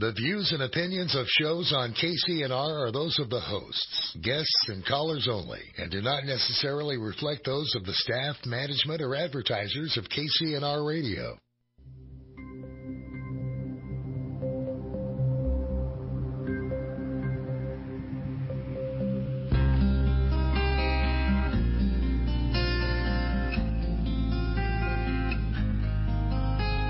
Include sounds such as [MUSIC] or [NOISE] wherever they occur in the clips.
The views and opinions of shows on KCNR are those of the hosts, guests, and callers only, and do not necessarily reflect those of the staff, management, or advertisers of KCNR Radio.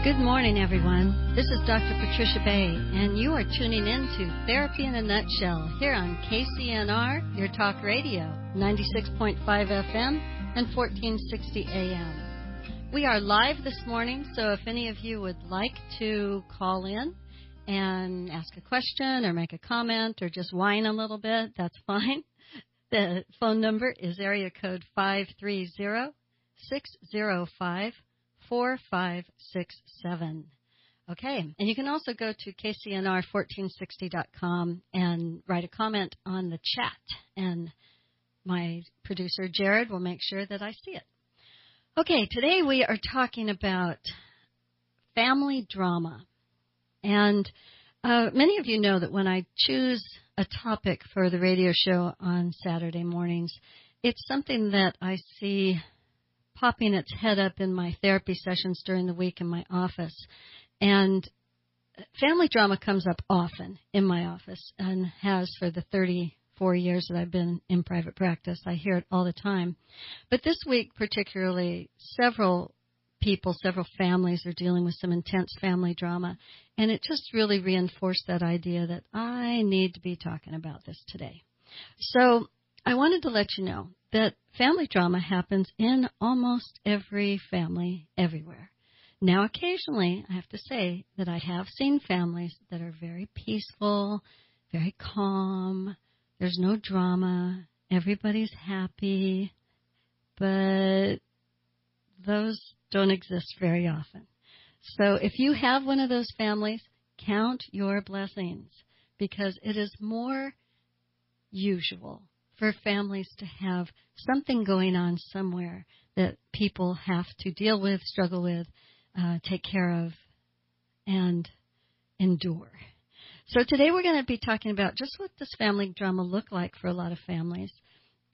Good morning, everyone. This is Dr. Patricia Bay, and you are tuning in to Therapy in a Nutshell here on KCNR, your talk radio, 96.5 FM and 1460 AM. We are live this morning, so if any of you would like to call in and ask a question or make a comment or just whine a little bit, that's fine. [LAUGHS] The phone number is area code 530 605 4567. Okay, and you can also go to kcnr1460.com and write a comment on the chat, and my producer Jared will make sure that I see it. Okay, today we are talking about family drama. And uh, many of you know that when I choose a topic for the radio show on Saturday mornings, it's something that I see popping its head up in my therapy sessions during the week in my office. And family drama comes up often in my office and has for the 34 years that I've been in private practice. I hear it all the time. But this week, particularly, several people, several families are dealing with some intense family drama. And it just really reinforced that idea that I need to be talking about this today. So I wanted to let you know that family drama happens in almost every family everywhere. Now, occasionally, I have to say that I have seen families that are very peaceful, very calm, there's no drama, everybody's happy, but those don't exist very often. So if you have one of those families, count your blessings because it is more usual for families to have something going on somewhere that people have to deal with, struggle with, uh, take care of, and endure. So today we're going to be talking about just what does family drama look like for a lot of families.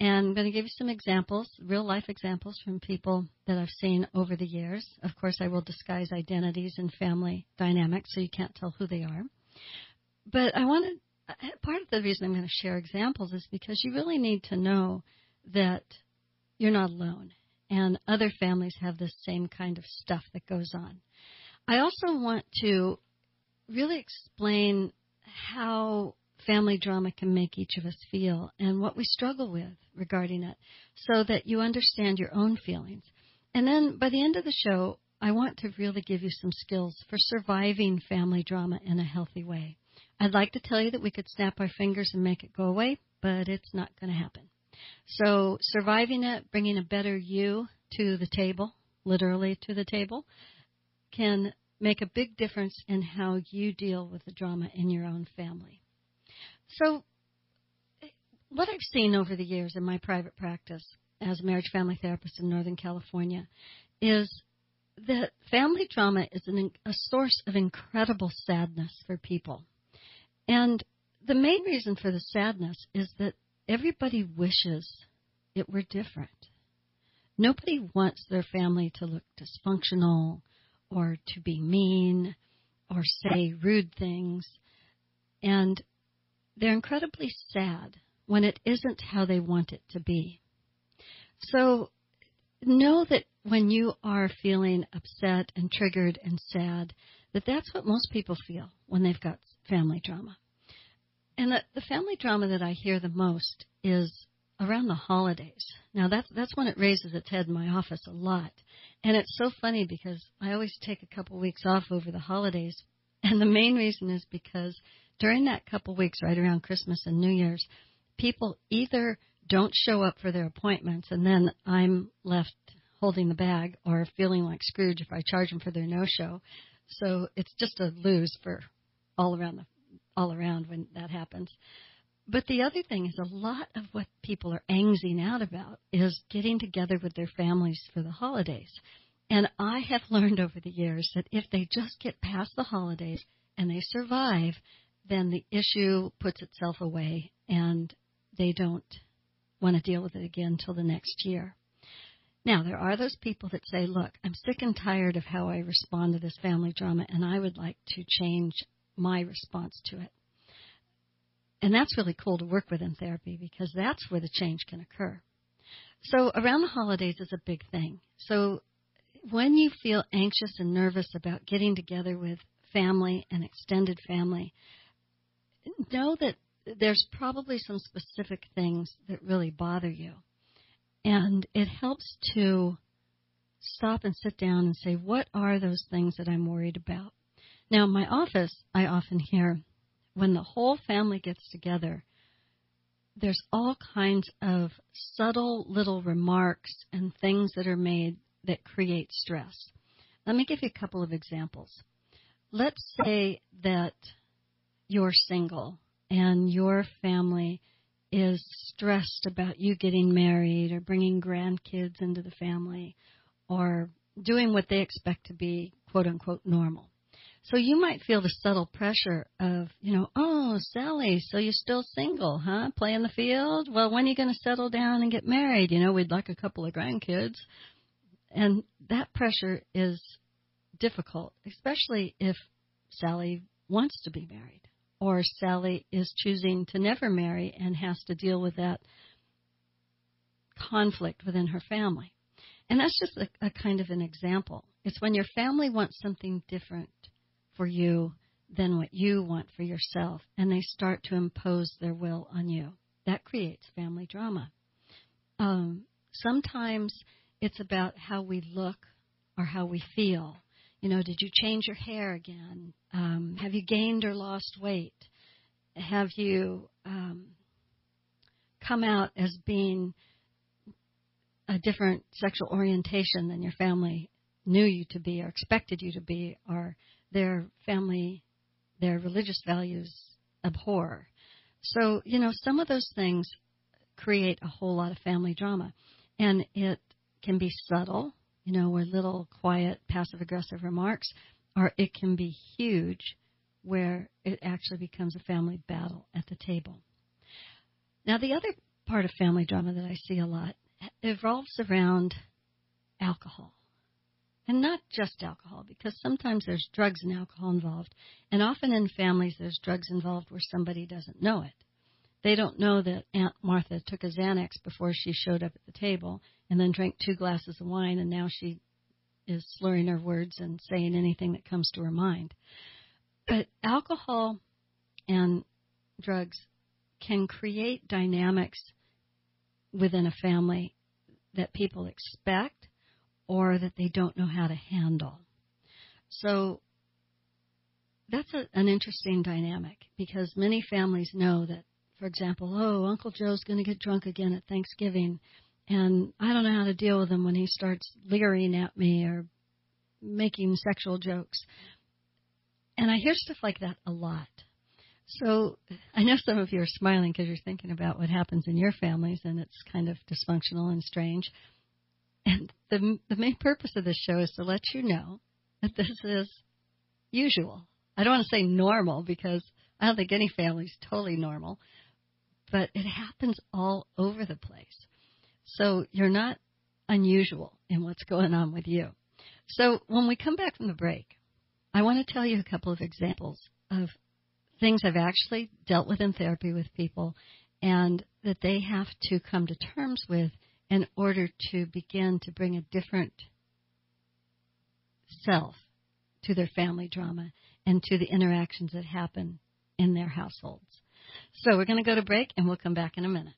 And I'm going to give you some examples, real life examples from people that I've seen over the years. Of course, I will disguise identities and family dynamics so you can't tell who they are. But I wanted Uh, part of the reason I'm going to share examples is because you really need to know that you're not alone and other families have the same kind of stuff that goes on. I also want to really explain how family drama can make each of us feel and what we struggle with regarding it so that you understand your own feelings. And then by the end of the show, I want to really give you some skills for surviving family drama in a healthy way. I'd like to tell you that we could snap our fingers and make it go away, but it's not going to happen. So, surviving it, bringing a better you to the table, literally to the table, can make a big difference in how you deal with the drama in your own family. So, what I've seen over the years in my private practice as a marriage family therapist in Northern California is that family drama is an, a source of incredible sadness for people. And the main reason for the sadness is that everybody wishes it were different. Nobody wants their family to look dysfunctional or to be mean or say rude things. And they're incredibly sad when it isn't how they want it to be. So know that when you are feeling upset and triggered and sad, that that's what most people feel when they've got family drama. And the, the family drama that I hear the most is around the holidays. Now that's that's when it raises its head in my office a lot. And it's so funny because I always take a couple weeks off over the holidays. And the main reason is because during that couple weeks right around Christmas and New Year's, people either don't show up for their appointments and then I'm left holding the bag or feeling like Scrooge if I charge them for their no show. So it's just a lose for all around the all around when that happens. But the other thing is a lot of what people are angsing out about is getting together with their families for the holidays. And I have learned over the years that if they just get past the holidays, and they survive, then the issue puts itself away and they don't want to deal with it again until the next year. Now, there are those people that say, look, I'm sick and tired of how I respond to this family drama, and I would like to change my response to it. And that's really cool to work with in therapy because that's where the change can occur. So, around the holidays is a big thing. So, when you feel anxious and nervous about getting together with family and extended family, know that there's probably some specific things that really bother you. And it helps to stop and sit down and say, what are those things that I'm worried about? Now, in my office, I often hear when the whole family gets together, there's all kinds of subtle little remarks and things that are made that create stress. Let me give you a couple of examples. Let's say that you're single and your family is stressed about you getting married or bringing grandkids into the family or doing what they expect to be quote unquote normal. So you might feel the subtle pressure of, you know, oh, Sally, so you're still single, huh? Play in the field? Well, when are you going to settle down and get married? You know, we'd like a couple of grandkids. And that pressure is difficult, especially if Sally wants to be married or Sally is choosing to never marry and has to deal with that conflict within her family. And that's just a, a, kind of an example. It's when your family wants something different for you than what you want for yourself, and they start to impose their will on you. That creates family drama. Um, sometimes it's about how we look or how we feel. You know, did you change your hair again? Um, have you gained or lost weight? Have you um, come out as being a different sexual orientation than your family knew you to be or expected you to be, or their family, their religious values abhor? So, you know, some of those things create a whole lot of family drama. And it can be subtle you know, where little quiet passive aggressive remarks, or it can be huge where it actually becomes a family battle at the table. Now, the other part of family drama that I see a lot revolves around alcohol. And not just alcohol, because sometimes there's drugs and alcohol involved. And often in families, there's drugs involved where somebody doesn't know it. They don't know that Aunt Martha took a Xanax before she showed up at the table and then drank two glasses of wine, and now she is slurring her words and saying anything that comes to her mind. But alcohol and drugs can create dynamics within a family that people expect or that they don't know how to handle. So that's a, an interesting dynamic because many families know that for example, oh, Uncle Joe's going to get drunk again at Thanksgiving, and I don't know how to deal with him when he starts leering at me or making sexual jokes. And I hear stuff like that a lot. So I know some of you are smiling because you're thinking about what happens in your families, and it's kind of dysfunctional and strange. And the the main purpose of this show is to let you know that this is usual. I don't want to say normal because I don't think any family is totally normal, but it happens all over the place. So you're not unusual in what's going on with you. So when we come back from the break, I want to tell you a couple of examples of things I've actually dealt with in therapy with people and that they have to come to terms with in order to begin to bring a different self to their family drama and to the interactions that happen in their households. So we're going to go to break and we'll come back in a minute.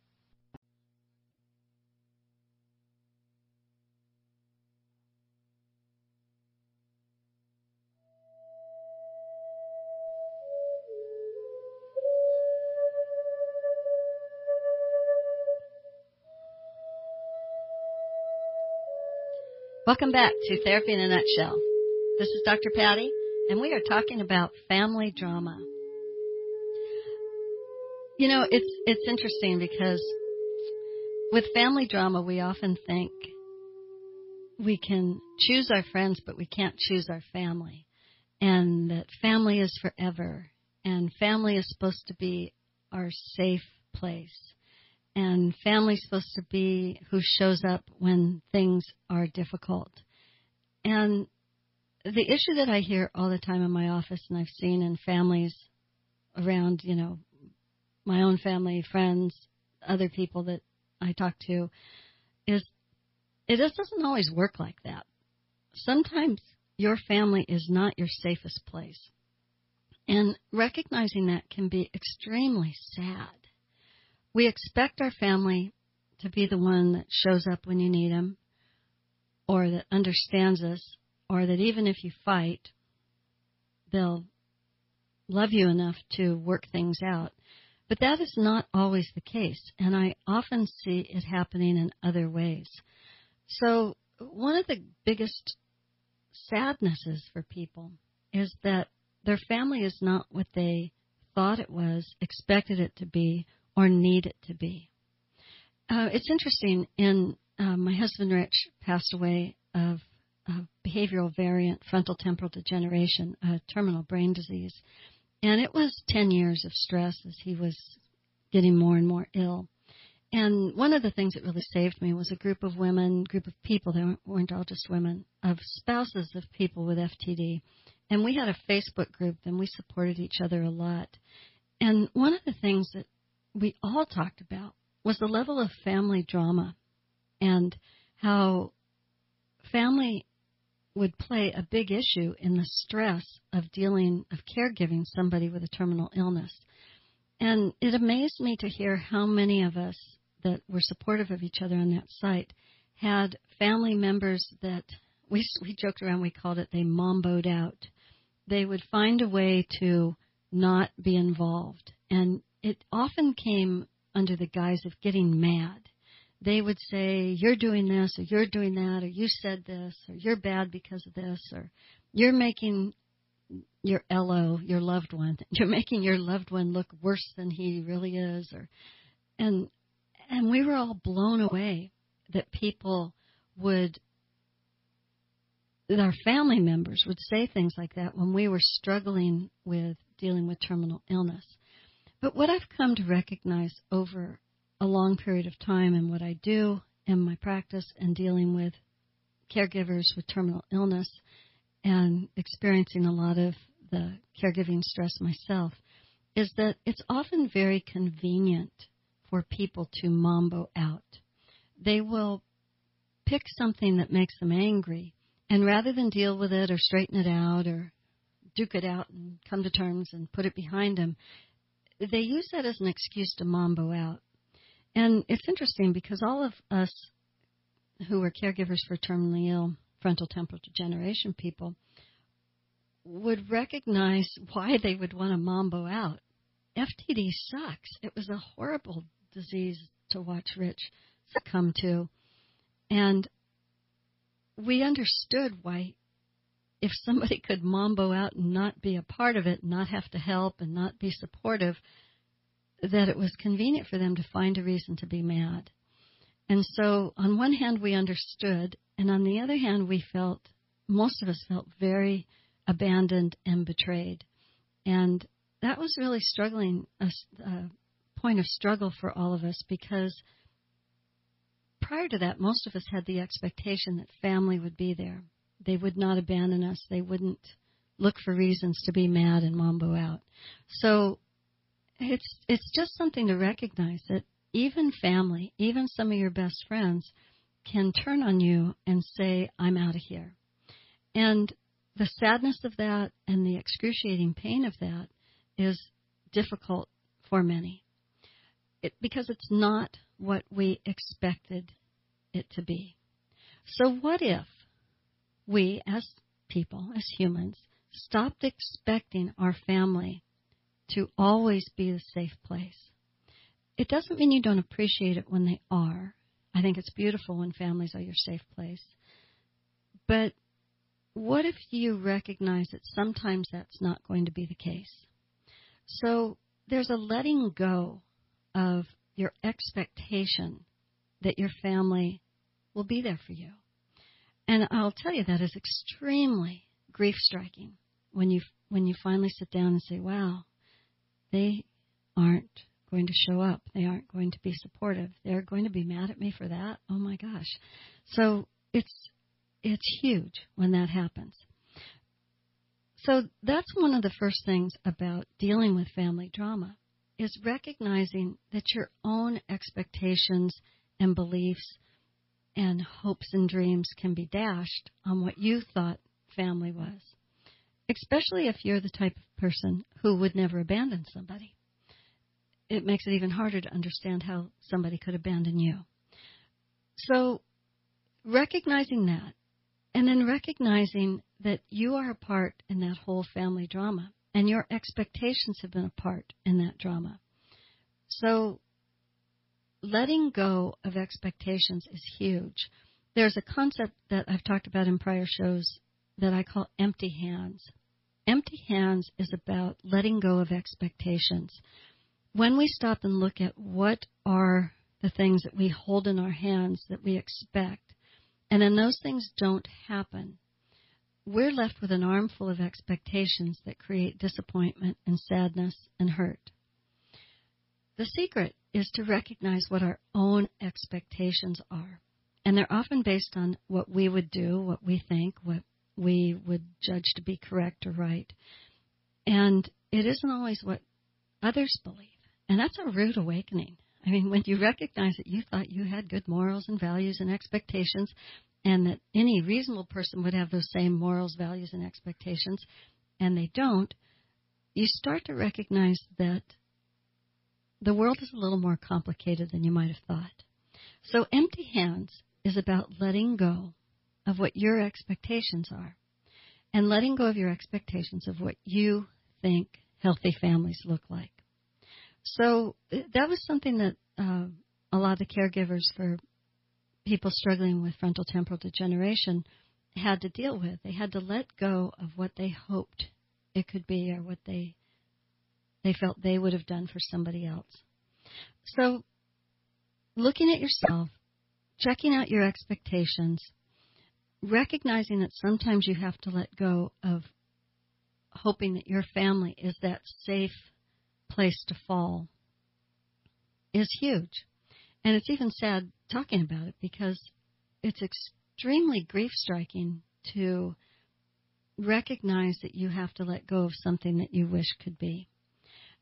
Welcome back to Therapy in a Nutshell. This is Dr. Patty, and we are talking about family drama. You know, it's it's interesting because with family drama, we often think we can choose our friends, but we can't choose our family. and that family is forever and family is supposed to be our safe place and family's supposed to be who shows up when things are difficult. And the issue that I hear all the time in my office and I've seen in families around, you know, my own family, friends, other people that I talk to is it just doesn't always work like that. Sometimes your family is not your safest place. And recognizing that can be extremely sad. We expect our family to be the one that shows up when you need them, or that understands us, or that even if you fight, they'll love you enough to work things out. But that is not always the case, and I often see it happening in other ways. So, one of the biggest sadnesses for people is that their family is not what they thought it was, expected it to be, or need it to be. Uh, it's interesting. In uh, my husband Rich passed away of a behavioral variant frontal temporal degeneration, a terminal brain disease, and it was 10 years of stress as he was getting more and more ill. And one of the things that really saved me was a group of women, group of people, they weren't all just women, of spouses of people with FTD. And we had a Facebook group and we supported each other a lot. And one of the things that we all talked about was the level of family drama and how family would play a big issue in the stress of dealing, of caregiving somebody with a terminal illness. And it amazed me to hear how many of us that were supportive of each other on that site had family members that we [LAUGHS] we joked around we called it they mamboed out. They would find a way to not be involved, and it often came under the guise of getting mad. They would say, "You're doing this, or you're doing that, or you said this, or you're bad because of this, or you're making your LO, your loved one, [LAUGHS] you're making your loved one look worse than he really is, or and and we were all blown away that people would that our family members would say things like that when we were struggling with dealing with terminal illness. But what I've come to recognize over a long period of time and what I do in my practice and dealing with caregivers with terminal illness and experiencing a lot of the caregiving stress myself is that it's often very convenient for people to mambo out. They will pick something that makes them angry, and rather than deal with it or straighten it out or duke it out and come to terms and put it behind them, they use that as an excuse to mambo out. And it's interesting because all of us who are caregivers for terminally ill frontal temporal degeneration people would recognize why they would want to mambo out. FTD sucks. It was a horrible disease to watch Rich succumb to. And we understood why, if somebody could mambo out and not be a part of it, not have to help and not be supportive, that it was convenient for them to find a reason to be mad. And so, on one hand, we understood, and on the other hand, we felt, most of us felt very abandoned and betrayed. And that was really struggling, a, a point of struggle for all of us because prior to that, most of us had the expectation that family would be there. They would not abandon us. They wouldn't look for reasons to be mad and mambo out. So it's it's just something to recognize that even family, even some of your best friends, can turn on you and say, "I'm out of here." And the sadness of that and the excruciating pain of that is difficult for many it, because it's not what we expected it to be. So, what if we, as people, as humans, stopped expecting our family to always be the safe place? It doesn't mean you don't appreciate it when they are. I think it's beautiful when families are your safe place. But what if you recognize that sometimes that's not going to be the case? So there's a letting go of your expectation that your family will be there for you. And I'll tell you that is extremely grief striking when you when you finally sit down and say, "Wow, they aren't going to show up. They aren't going to be supportive. They're going to be mad at me for that. Oh my gosh." So it's it's huge when that happens. So that's one of the first things about dealing with family drama is recognizing that your own expectations and beliefs and hopes and dreams can be dashed on what you thought family was, especially if you're the type of person who would never abandon somebody. It makes it even harder to understand how somebody could abandon you. So, recognizing that, and then recognizing that you are a part in that whole family drama, and your expectations have been a part in that drama. So, letting go of expectations is huge. There's a concept that I've talked about in prior shows that I call empty hands. Empty hands is about letting go of expectations. When we stop and look at what are the things that we hold in our hands that we expect, and then those things don't happen, we're left with an armful of expectations that create disappointment and sadness and hurt. The secret is to recognize what our own expectations are. And they're often based on what we would do, what we think, what we would judge to be correct or right. And it isn't always what others believe. And that's a rude awakening. I mean, when you recognize that you thought you had good morals and values and expectations, and that any reasonable person would have those same morals, values, and expectations, and they don't, you start to recognize that the world is a little more complicated than you might have thought. So, empty hands is about letting go of what your expectations are and letting go of your expectations of what you think healthy families look like. So, that was something that uh, a lot of the caregivers for people struggling with frontal temporal degeneration had to deal with. They had to let go of what they hoped it could be or what they they felt they would have done for somebody else. So, looking at yourself, checking out your expectations, recognizing that sometimes you have to let go of hoping that your family is that safe place to fall is huge. And it's even sad talking about it because it's extremely grief striking to recognize that you have to let go of something that you wish could be.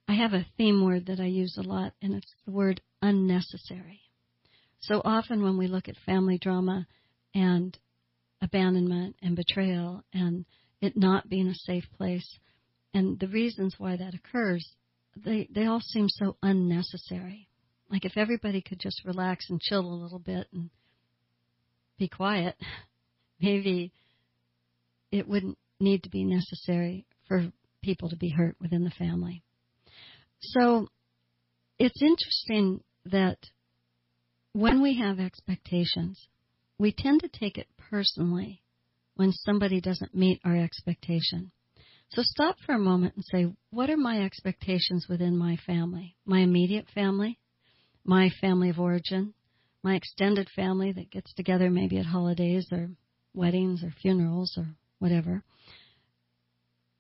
I have a theme word that I use a lot, and it's the word unnecessary. So often when we look at family drama and abandonment and betrayal and it not being a safe place and the reasons why that occurs, they, they all seem so unnecessary. Like if everybody could just relax and chill a little bit and be quiet, [LAUGHS] maybe it wouldn't need to be necessary for people to be hurt within the family. So it's interesting that when we have expectations, we tend to take it personally when somebody doesn't meet our expectation. So stop for a moment and say, what are my expectations within my family? My immediate family, my family of origin, my extended family that gets together maybe at holidays or weddings or funerals or whatever.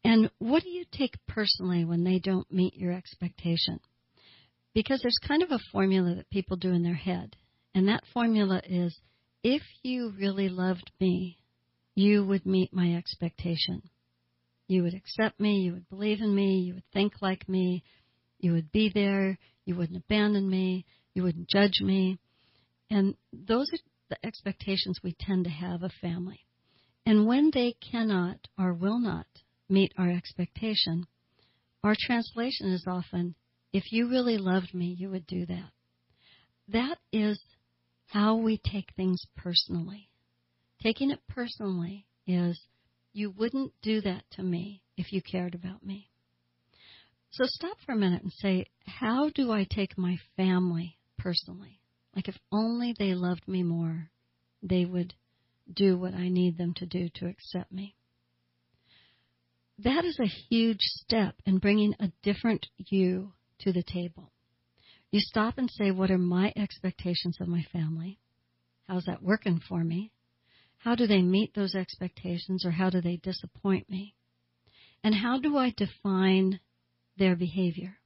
And what do you take personally when they don't meet your expectation? Because there's kind of a formula that people do in their head. And that formula is if you really loved me, you would meet my expectation. You would accept me, you would believe in me, you would think like me, you would be there, you wouldn't abandon me, you wouldn't judge me. And those are the expectations we tend to have of family. And when they cannot or will not meet our expectation. Our translation is often, if you really loved me, you would do that. That is how we take things personally. Taking it personally is, you wouldn't do that to me if you cared about me. So stop for a minute and say, how do I take my family personally? Like if only they loved me more, they would do what I need them to do to accept me that is a huge step in bringing a different you to the table. You stop and say, What are my expectations of my family? How's that working for me? How do they meet those expectations or how do they disappoint me? And how do I define their behavior?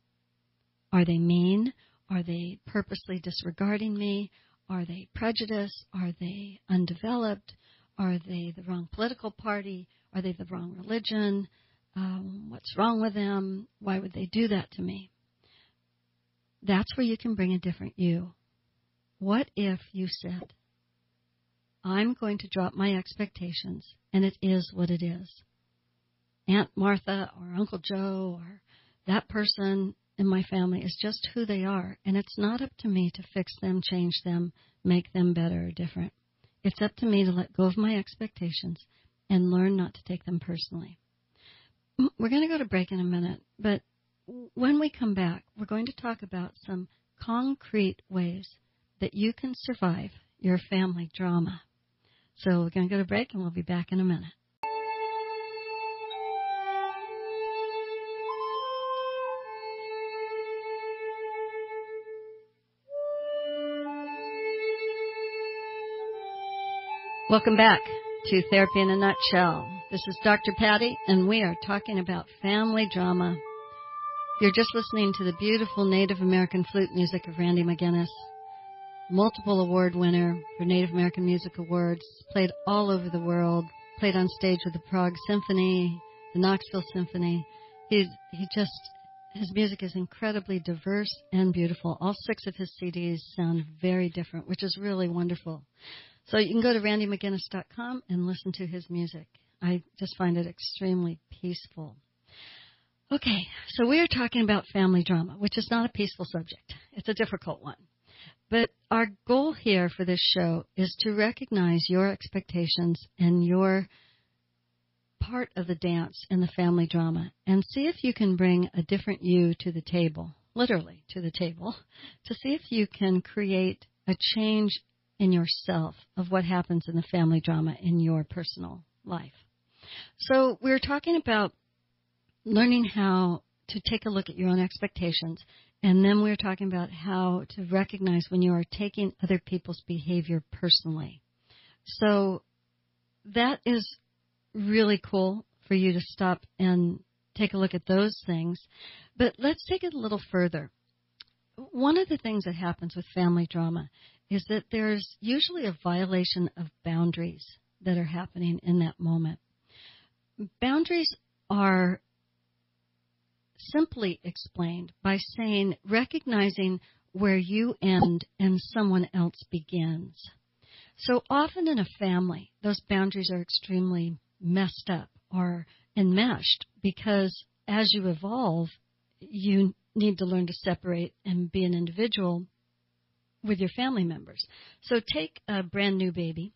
Are they mean? Are they purposely disregarding me? Are they prejudiced? Are they undeveloped? Are they the wrong political party? Are they the wrong religion? Um, what's wrong with them? Why would they do that to me? That's where you can bring a different you. What if you said, I'm going to drop my expectations and it is what it is? Aunt Martha or Uncle Joe or that person in my family is just who they are, and it's not up to me to fix them, change them, make them better or different. It's up to me to let go of my expectations and learn not to take them personally. [CLEARS THROAT] We're going to go to break in a minute, but when we come back, we're going to talk about some concrete ways that you can survive your family drama. So we're going to go to break and we'll be back in a minute. Welcome back to Therapy in a Nutshell. This is Dr. Patty, and we are talking about family drama. You're just listening to the beautiful Native American flute music of Randy McGinnis, multiple award winner for Native American Music Awards, played all over the world, played on stage with the Prague Symphony, the Knoxville Symphony. He's, he just, his music is incredibly diverse and beautiful. All six of his CDs sound very different, which is really wonderful. So you can go to randymcginnis.com and listen to his music. I just find it extremely peaceful. Okay, so we are talking about family drama, which is not a peaceful subject. It's a difficult one. But our goal here for this show is to recognize your expectations and your part of the dance in the family drama and see if you can bring a different you to the table, literally to the table, to see if you can create a change in yourself of what happens in the family drama in your personal life. So we're talking about learning how to take a look at your own expectations, and then we're talking about how to recognize when you are taking other people's behavior personally. So that is really cool for you to stop and take a look at those things. But let's take it a little further. One of the things that happens with family drama is that there's usually a violation of boundaries that are happening in that moment. Boundaries are simply explained by saying recognizing where you end and someone else begins. So often in a family, those boundaries are extremely messed up or enmeshed because as you evolve, you need to learn to separate and be an individual with your family members. So take a brand new baby.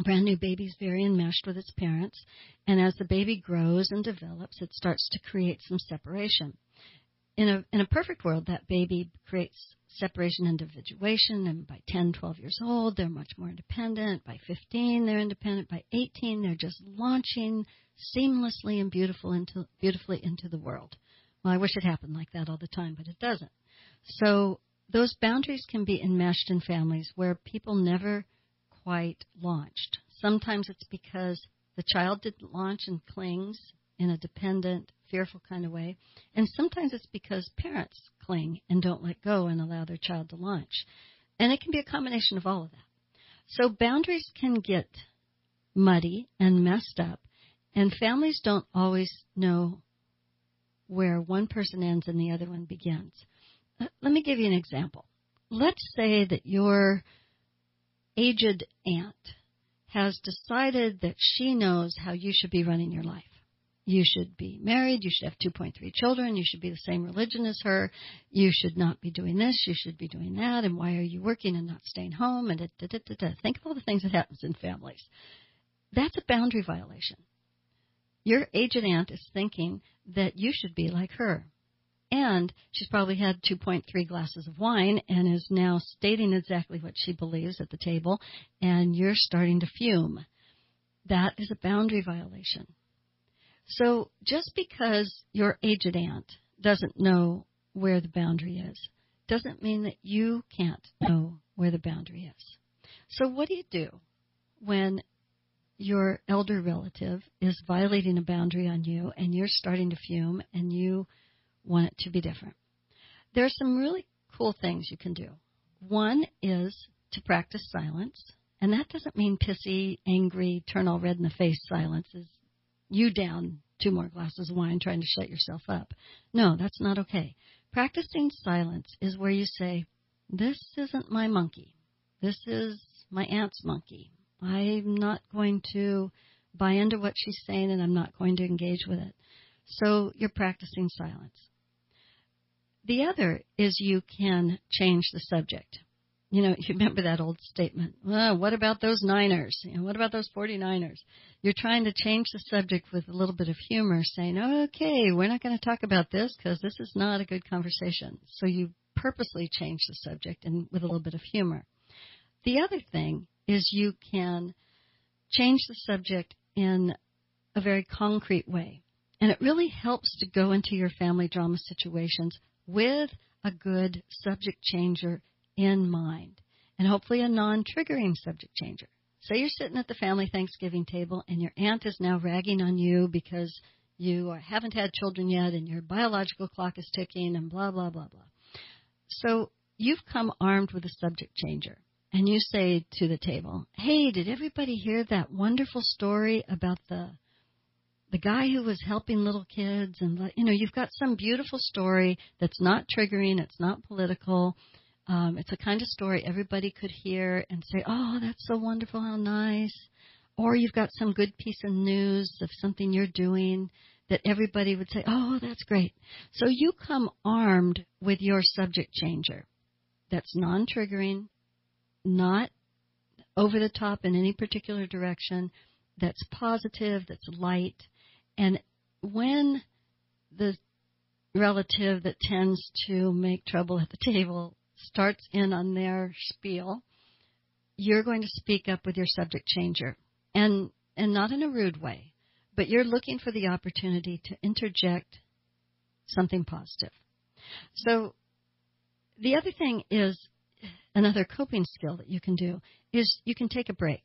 A brand new baby is very enmeshed with its parents, and as the baby grows and develops, it starts to create some separation. In a in a perfect world, that baby creates separation individuation, and by 10, 12 years old, they're much more independent. By 15, they're independent. By 18, they're just launching seamlessly and beautiful into, beautifully into the world. Well, I wish it happened like that all the time, but it doesn't. So those boundaries can be enmeshed in families where people never quite launched. Sometimes it's because the child didn't launch and clings in a dependent, fearful kind of way. And sometimes it's because parents cling and don't let go and allow their child to launch. And it can be a combination of all of that. So boundaries can get muddy and messed up, and families don't always know where one person ends and the other one begins. Let me give you an example. Let's say that your aged aunt has decided that she knows how you should be running your life. You should be married. You should have 2.3 children. You should be the same religion as her. You should not be doing this. You should be doing that. And why are you working and not staying home? And da, da, da, da, think of all the things that happens in families. That's a boundary violation. Your aged aunt is thinking that you should be like her and she's probably had 2.3 glasses of wine and is now stating exactly what she believes at the table, and you're starting to fume. That is a boundary violation. So just because your aged aunt doesn't know where the boundary is, doesn't mean that you can't know where the boundary is. So what do you do when your elder relative is violating a boundary on you and you're starting to fume and you want it to be different. There are some really cool things you can do. One is to practice silence, and that doesn't mean pissy, angry, turn all red in the face silence is you down two more glasses of wine trying to shut yourself up. No, that's not okay. Practicing silence is where you say, This isn't my monkey. This is my aunt's monkey. I'm not going to buy into what she's saying and I'm not going to engage with it. So you're practicing silence. The other is you can change the subject. You know, [LAUGHS] you remember that old statement, well, what about those Niners? You know, what about those 49ers? You're trying to change the subject with a little bit of humor, saying, okay, we're not going to talk about this because this is not a good conversation. So you purposely change the subject and with a little bit of humor. The other thing is you can change the subject in a very concrete way. And it really helps to go into your family drama situations with a good subject changer in mind, and hopefully a non triggering subject changer. Say you're sitting at the family Thanksgiving table and your aunt is now ragging on you because you haven't had children yet and your biological clock is ticking and blah, blah, blah, blah. So you've come armed with a subject changer and you say to the table, "Hey, did everybody hear that wonderful story about the the guy who was helping little kids and you know you've got some beautiful story that's not triggering it's not political. Um, it's a kind of story everybody could hear and say oh that's so wonderful how nice. Or you've got some good piece of news of something you're doing that everybody would say oh that's great. So you come armed with your subject changer that's non-triggering not over the top in any particular direction that's positive that's light and when the relative that tends to make trouble at the table starts in on their spiel, you're going to speak up with your subject changer. And and not in a rude way, but you're looking for the opportunity to interject something positive. So the other thing is another coping skill that you can do is you can take a break.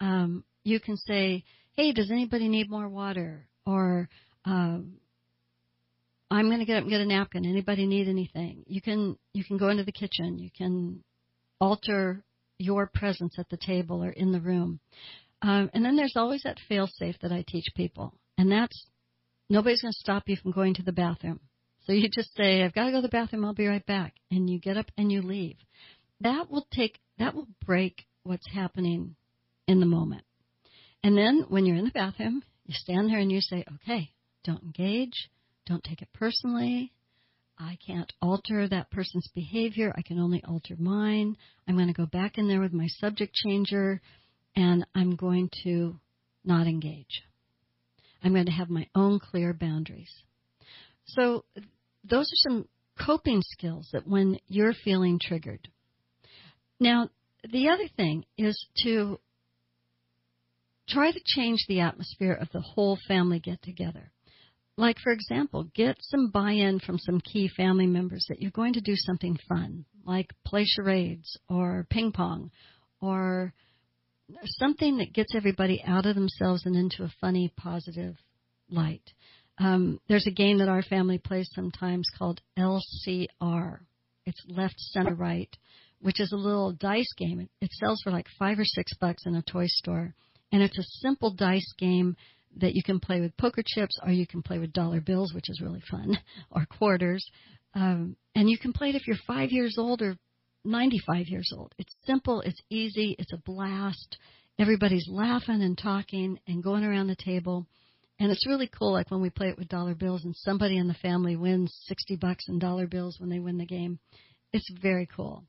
Um, you can say, hey, does anybody need more water? Or um, I'm going to get up and get a napkin. Anybody need anything? You can you can go into the kitchen. You can alter your presence at the table or in the room. Um, and then there's always that fail safe that I teach people, and that's nobody's going to stop you from going to the bathroom. So you just say, "I've got to go to the bathroom. I'll be right back," and you get up and you leave. That will take that will break what's happening in the moment. And then when you're in the bathroom, you stand there and you say, okay, don't engage, don't take it personally. I can't alter that person's behavior. I can only alter mine. I'm going to go back in there with my subject changer and I'm going to not engage. I'm going to have my own clear boundaries. So those are some coping skills that when you're feeling triggered. Now, the other thing is to try to change the atmosphere of the whole family get together. Like, for example, get some buy in from some key family members that you're going to do something fun, like play charades or ping pong or something that gets everybody out of themselves and into a funny, positive light. Um, there's a game that our family plays sometimes called LCR. It's left, center, right, which is a little dice game. It sells for like five or six bucks in a toy store and it's a simple dice game that you can play with poker chips or you can play with dollar bills, which is really fun, [LAUGHS] or quarters. Um, and you can play it if you're five years old or 95 years old. It's simple, it's easy, it's a blast. Everybody's laughing and talking and going around the table. And it's really cool, like when we play it with dollar bills and somebody in the family wins 60 bucks in dollar bills when they win the game. It's very cool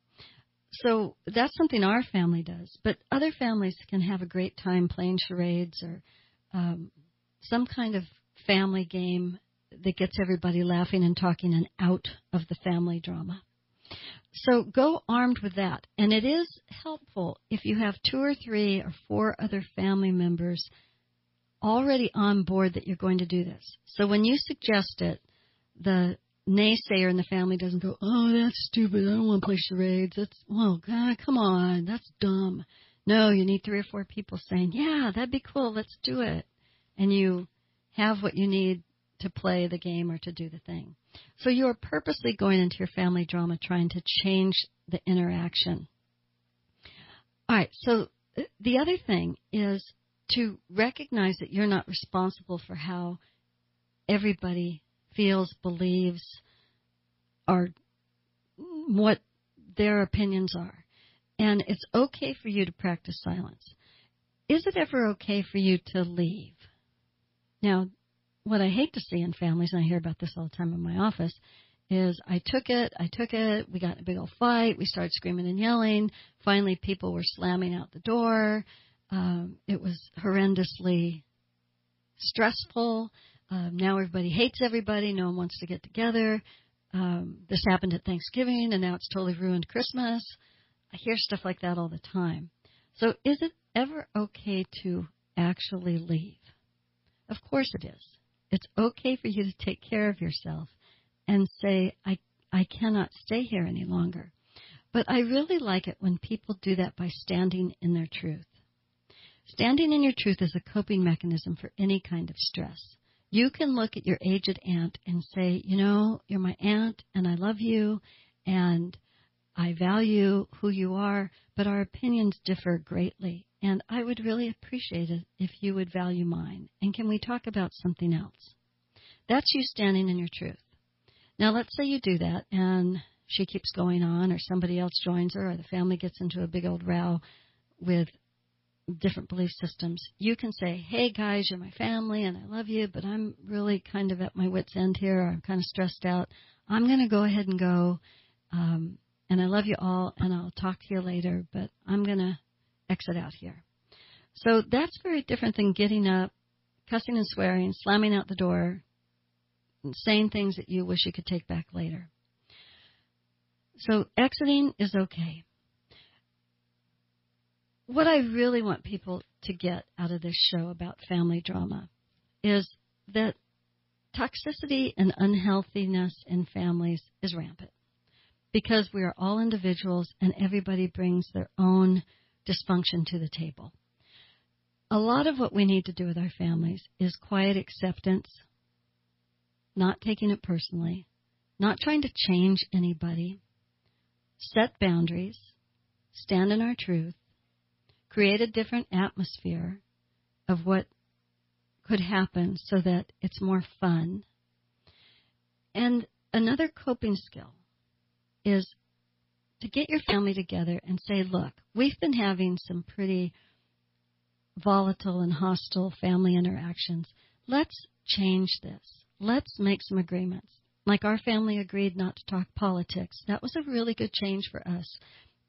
so that's something our family does. But other families can have a great time playing charades or um, some kind of family game that gets everybody laughing and talking and out of the family drama. So go armed with that. And it is helpful if you have two or three or four other family members already on board that you're going to do this. So when you suggest it, the naysayer in the family doesn't go, oh, that's stupid. I don't want to play charades. That's, well, God, come on. That's dumb. No, you need three or four people saying, yeah, that'd be cool. Let's do it. And you have what you need to play the game or to do the thing. So you are purposely going into your family drama trying to change the interaction. All right, so uh, the other thing is to recognize that you're not responsible for how everybody feels, believes, or what their opinions are. And it's okay for you to practice silence. Is it ever okay for you to leave? Now, what I hate to see in families, and I hear about this all the time in my office, is I took it, I took it, we got in a big old fight, we started screaming and yelling. Finally, people were slamming out the door. Um, it was horrendously stressful. Um, now everybody hates everybody. No one wants to get together. Um, this happened at Thanksgiving, and now it's totally ruined Christmas. I hear stuff like that all the time. So, is it ever okay to actually leave? Of course it is. It's okay for you to take care of yourself and say, I, I cannot stay here any longer. But I really like it when people do that by standing in their truth. Standing in your truth is a coping mechanism for any kind of stress. You can look at your aged aunt and say, you know, you're my aunt and I love you and I value who you are, but our opinions differ greatly. And I would really appreciate it if you would value mine. And can we talk about something else? That's you standing in your truth. Now, let's say you do that and she keeps going on, or somebody else joins her, or the family gets into a big old row with different belief systems. You can say, Hey guys, you're my family and I love you, but I'm really kind of at my wits' end here. I'm kind of stressed out. I'm going to go ahead and go. Um, and I love you all, and I'll talk to you later, but I'm going to exit out here. So that's very different than getting up, cussing and swearing, slamming out the door, and saying things that you wish you could take back later. So exiting is okay. What I really want people to get out of this show about family drama is that toxicity and unhealthiness in families is rampant because we are all individuals and everybody brings their own dysfunction to the table. A lot of what we need to do with our families is quiet acceptance, not taking it personally, not trying to change anybody, set boundaries, stand in our truth, create a different atmosphere of what could happen so that it's more fun. And another coping skill is to get your family together and say, look, we've been having some pretty volatile and hostile family interactions. Let's change this. Let's make some agreements. Like our family agreed not to talk politics. That was a really good change for us.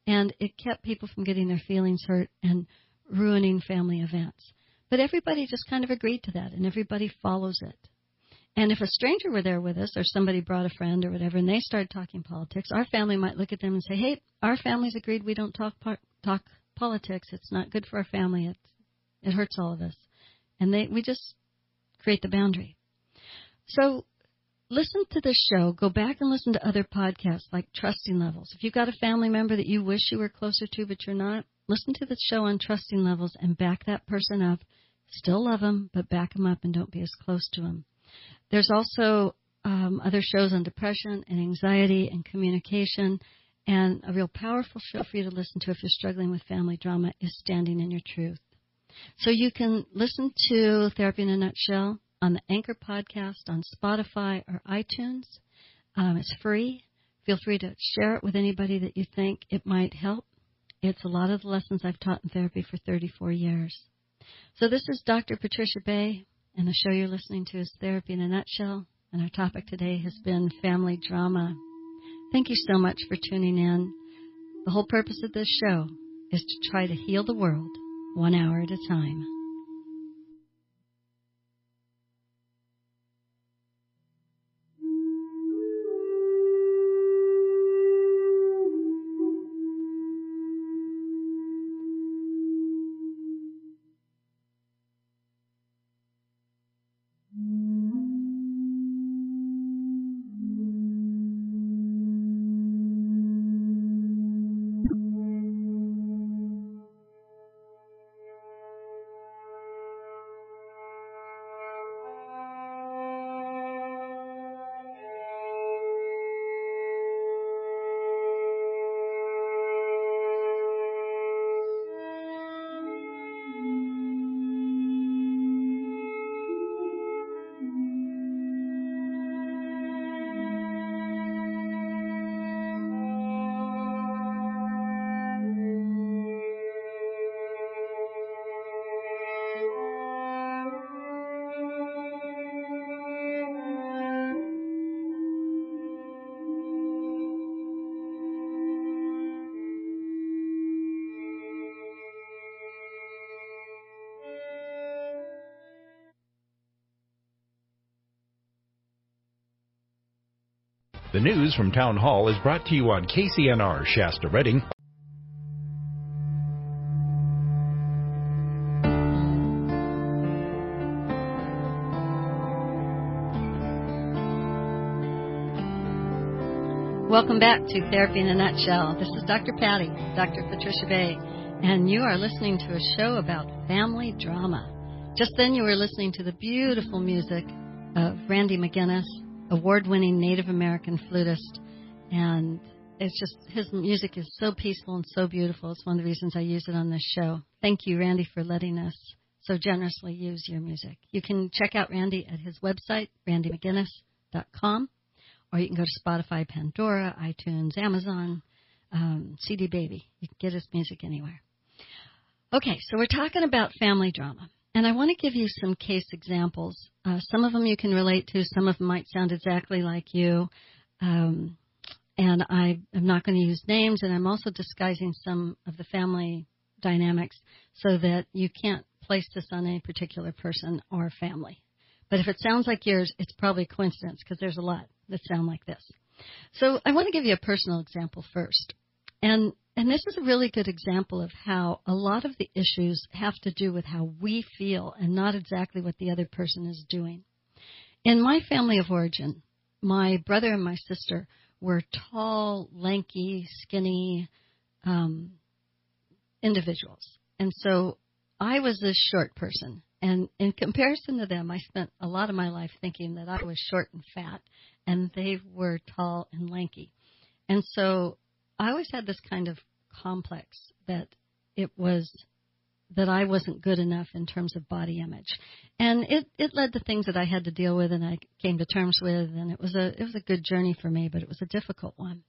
And it kept people from getting their feelings hurt and ruining family events. But everybody just kind of agreed to that, and everybody follows it. And if a stranger were there with us, or somebody brought a friend or whatever, and they started talking politics, our family might look at them and say, "Hey, our family's agreed we don't talk par- talk politics. It's not good for our family. It it hurts all of us." And they we just create the boundary. So listen to this show. Go back and listen to other podcasts like Trusting Levels. If you've got a family member that you wish you were closer to but you're not, listen to the show on Trusting Levels and back that person up. Still love them, but back them up and don't be as close to them. There's also um, other shows on depression and anxiety and communication. And a real powerful show for you to listen to if you're struggling with family drama is Standing in Your Truth. So you can listen to Therapy in a Nutshell on the Anchor podcast on Spotify or iTunes. Um, it's free. Feel free to share it with anybody that you think it might help. It's a lot of the lessons I've taught in therapy for 34 years. So this is Dr. Patricia Bay. And the show you're listening to is Therapy in a Nutshell. And our topic today has been family drama. Thank you so much for tuning in. The whole purpose of this show is to try to heal the world one hour at a time. The news from Town Hall is brought to you on KCNR Shasta Redding. Welcome back to Therapy in a Nutshell. This is Dr. Patty, Dr. Patricia Bay, and you are listening to a show about family drama. Just then, you were listening to the beautiful music of Randy McGinnis, award winning Native American flutist, and it's just his music is so peaceful and so beautiful. It's one of the reasons I use it on this show. Thank you, Randy, for letting us so generously use your music. You can check out Randy at his website, randymcginnis.com or you can go to Spotify, Pandora, iTunes, Amazon, um, CD Baby. You can get his music anywhere. Okay, so we're talking about family drama. And I want to give you some case examples. Uh, some of them you can relate to, some of them might sound exactly like you. Um, and I am not going to use names, and I'm also disguising some of the family dynamics so that you can't place this on any particular person or family. But if it sounds like yours, it's probably coincidence because there's a lot that sound like this. So I want to give you a personal example first. And and this is a really good example of how a lot of the issues have to do with how we feel and not exactly what the other person is doing. In my family of origin, my brother and my sister were tall, lanky, skinny um, individuals. And so I was this short person. And in comparison to them, I spent a lot of my life thinking that I was short and fat and they were tall and lanky. And so I always had this kind of complex that it was that I wasn't good enough in terms of body image. And it, it led to things that I had to deal with and I came to terms with and it was a it was a good journey for me, but it was a difficult one.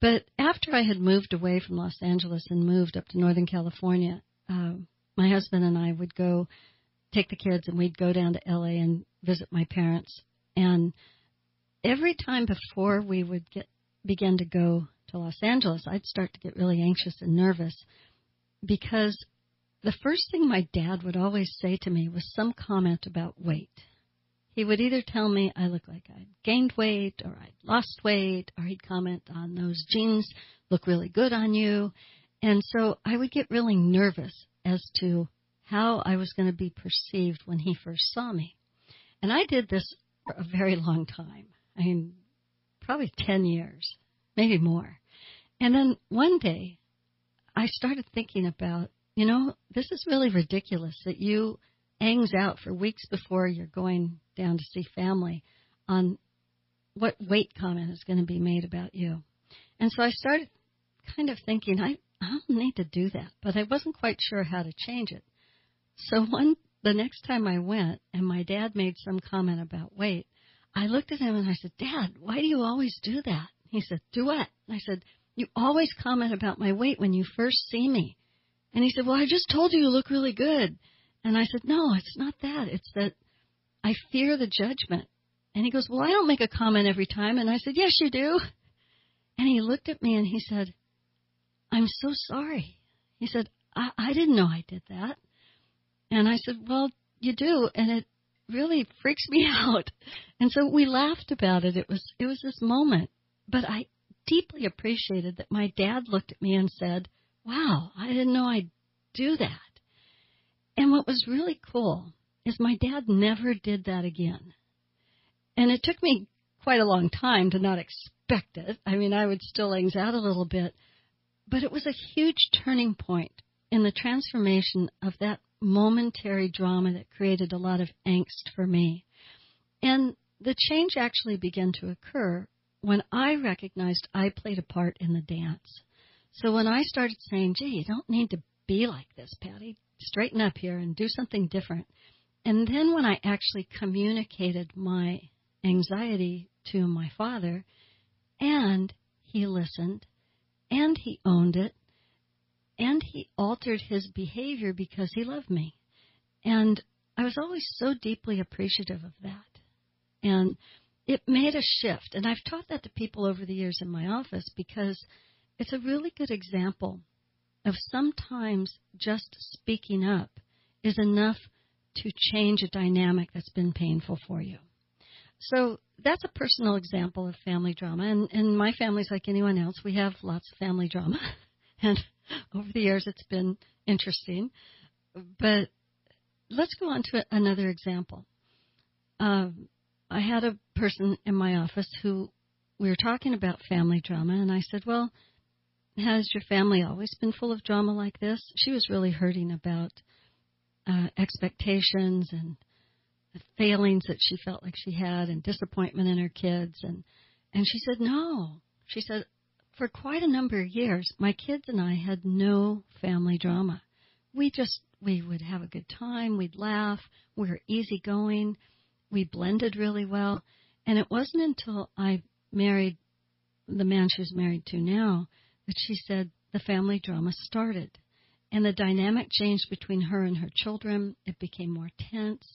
But after I had moved away from Los Angeles and moved up to Northern California, uh, my husband and I would go take the kids and we'd go down to LA and visit my parents. And every time before we would get begin to go Los Angeles, I'd start to get really anxious and nervous because the first thing my dad would always say to me was some comment about weight. He would either tell me I look like I'd gained weight or I'd lost weight, or he'd comment on those jeans look really good on you. And so I would get really nervous as to how I was going to be perceived when he first saw me. And I did this for a very long time. I mean, probably 10 years, maybe more. And then one day, I started thinking about, you know, this is really ridiculous that you hangs out for weeks before you're going down to see family on what weight comment is going to be made about you. And so I started kind of thinking, I, I don't need to do that, but I wasn't quite sure how to change it. So one, the next time I went and my dad made some comment about weight, I looked at him and I said, Dad, why do you always do that? He said, Do what? I said, You always comment about my weight when you first see me. And he said, Well, I just told you you look really good. And I said, No, it's not that. It's that I fear the judgment. And he goes, Well, I don't make a comment every time. And I said, Yes, you do. And he looked at me and he said, I'm so sorry. He said, I, I didn't know I did that. And I said, Well, you do. And it really freaks me [LAUGHS] out. And so we laughed about it. It was it was this moment, but I deeply appreciated that my dad looked at me and said, "Wow, I didn't know I'd do that." And what was really cool is my dad never did that again. And it took me quite a long time to not expect it. I mean, I would still anx out a little bit, but it was a huge turning point in the transformation of that momentary drama that created a lot of angst for me. And the change actually began to occur when I recognized I played a part in the dance. So when I started saying, gee, you don't need to be like this, Patty, straighten up here and do something different. And then when I actually communicated my anxiety to my father, and he listened, and he owned it, and he altered his behavior because he loved me. And I was always so deeply appreciative of that. And it made a shift. And I've taught that to people over the years in my office because it's a really good example of sometimes just speaking up is enough to change a dynamic that's been painful for you. So that's a personal example of family drama. And, and my family's like anyone else. We have lots of family drama. [LAUGHS] and over the years, it's been interesting. But let's go on to another example. Um, I had a person in my office who we were talking about family drama, and I said, Well, has your family always been full of drama like this? She was really hurting about uh, expectations and the failings that she felt like she had and disappointment in her kids and and she said no she said for quite a number of years my kids and I had no family drama we just we would have a good time we'd laugh we were easygoing we blended really well. And it wasn't until I married the man she's married to now that she said the family drama started. And the dynamic changed between her and her children. It became more tense.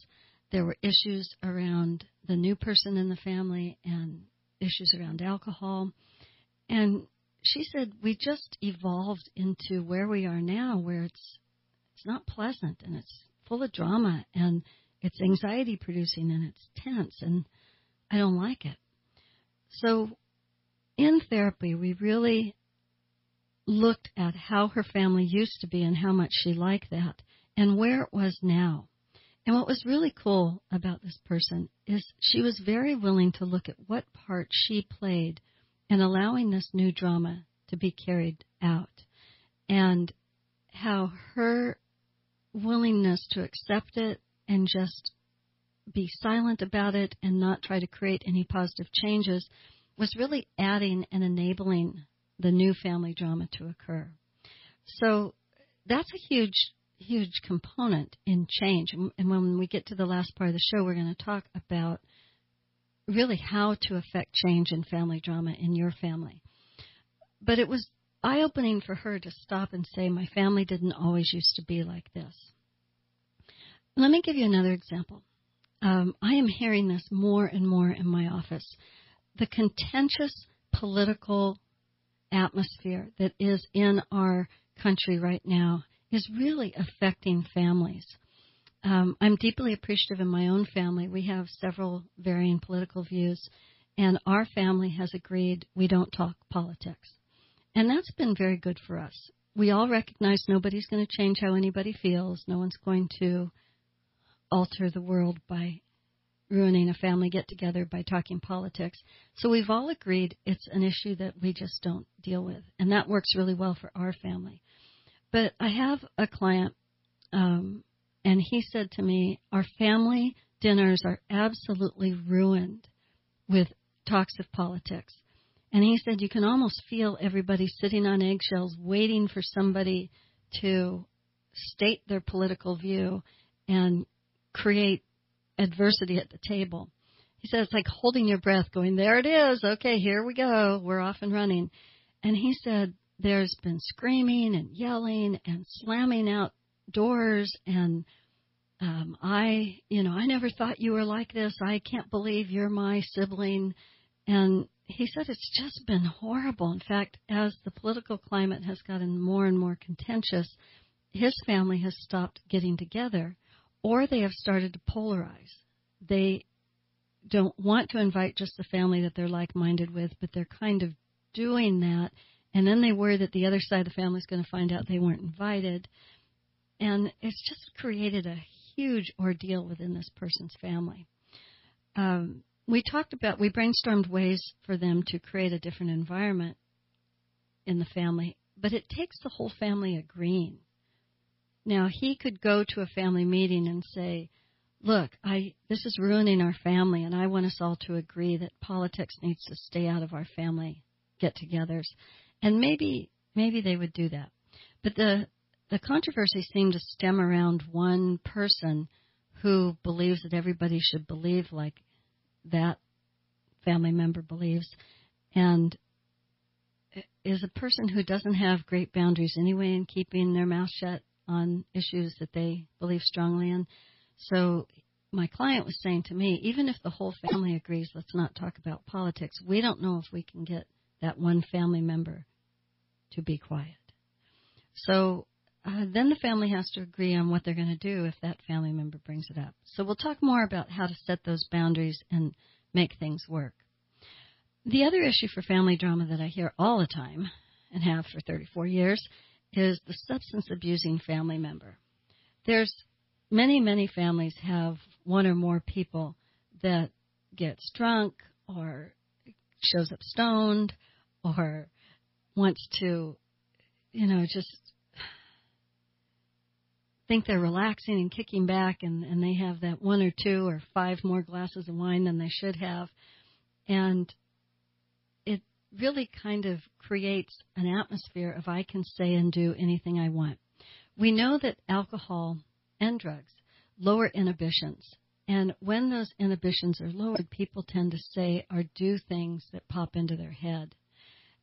There were issues around the new person in the family and issues around alcohol. And she said we just evolved into where we are now where it's it's not pleasant and it's full of drama and it's anxiety producing and it's tense and I don't like it. So in therapy we really looked at how her family used to be and how much she liked that and where it was now. And what was really cool about this person is she was very willing to look at what part she played in allowing this new drama to be carried out and how her willingness to accept it and just be silent about it and not try to create any positive changes was really adding and enabling the new family drama to occur. So that's a huge huge component in change. And when we get to the last part of the show, we're going to talk about really how to affect change in family drama in your family. But it was eye opening for her to stop and say, My family didn't always used to be like this. Let me give you another example. Um, I am hearing this more and more in my office. The contentious political atmosphere that is in our country right now is really affecting families. Um, I'm deeply appreciative in my own family. We have several varying political views, and our family has agreed we don't talk politics. And that's been very good for us. We all recognize nobody's going to change how anybody feels. No one's going to alter the world by ruining a family get together by talking politics. So we've all agreed it's an issue that we just don't deal with. And that works really well for our family. But I have a client, um, and he said to me, Our family dinners are absolutely ruined with talks of politics. And he said, You can almost feel everybody sitting on eggshells waiting for somebody to state their political view and create adversity at the table. He said it's like holding your breath, going, There it is. Okay, here we go. We're off and running. And he said, there's been screaming and yelling and slamming out doors and um I you know I never thought you were like this I can't believe you're my sibling and he said it's just been horrible in fact as the political climate has gotten more and more contentious his family has stopped getting together or they have started to polarize they don't want to invite just the family that they're like minded with but they're kind of doing that and then they worry that the other side of the family is going to find out they weren't invited. And it's just created a huge ordeal within this person's family. Um, we talked about, we brainstormed ways for them to create a different environment in the family, but it takes the whole family agreeing. Now, he could go to a family meeting and say, Look, I, this is ruining our family, and I want us all to agree that politics needs to stay out of our family get togethers. And maybe maybe they would do that. But the the controversy seemed to stem around one person who believes that everybody should believe like that family member believes and is a person who doesn't have great boundaries anyway in keeping their mouth shut on issues that they believe strongly in. So my client was saying to me, even if the whole family agrees, let's not talk about politics, we don't know if we can get that one family member to be quiet. So uh, then the family has to agree on what they're going to do if that family member brings it up. So we'll talk more about how to set those boundaries and make things work. The other issue for family drama that I hear all the time and have for 34 years is the substance abusing family member. There's many, many families have one or more people that gets drunk or shows up stoned or wants to, you know, just think they're relaxing and kicking back and, and they have that one or two or five more glasses of wine than they should have. And really kind of creates an atmosphere of I can say and do anything I want. We know that alcohol and drugs lower inhibitions. And when those inhibitions are lowered, people tend to say or do things that pop into their head.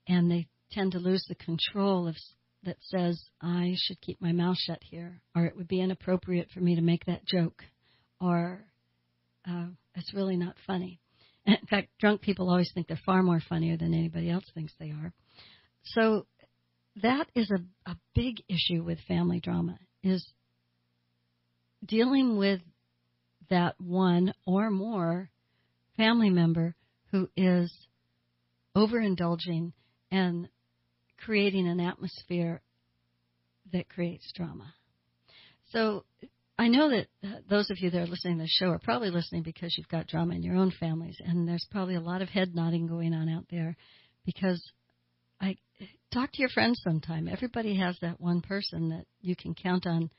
And they tend to lose the control of, that says, I should keep my mouth shut here, or it would be inappropriate for me to make that joke, or uh, it's really not funny. In fact, drunk people always think they're far more funnier than anybody else thinks they are. So that is a, a big issue with family drama is dealing with that one or more family member who is overindulging and creating an atmosphere that creates drama. So I know that uh, those of you that are listening to the show are probably listening because you've got drama in your own families, and there's probably a lot of head nodding going on out there because I talk to your friends sometime. Everybody has that one person that you can count on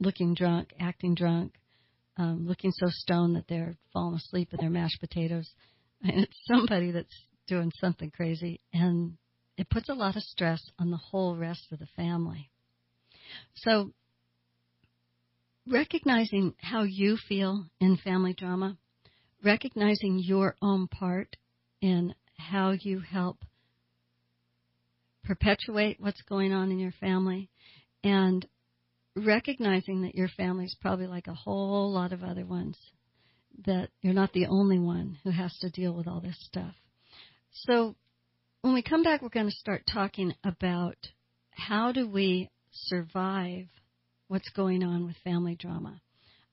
looking drunk, acting drunk, um, looking so stoned that they're falling asleep in their mashed potatoes. [LAUGHS] And it's somebody that's doing something crazy, and it puts a lot of stress on the whole rest of the family. So, recognizing how you feel in family drama, recognizing your own part in how you help perpetuate what's going on in your family, and recognizing that your family is probably like a whole lot of other ones, that you're not the only one who has to deal with all this stuff. So when we come back, we're going to start talking about how do we survive what's going on with family drama.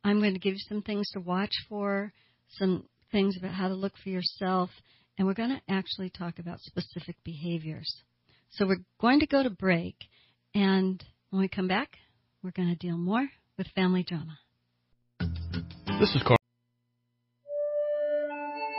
I'm going to give you some things to watch for, some things about how to look for yourself, and we're going to actually talk about specific behaviors. So we're going to go to break, and when we come back, we're going to deal more with family drama. This is Carl.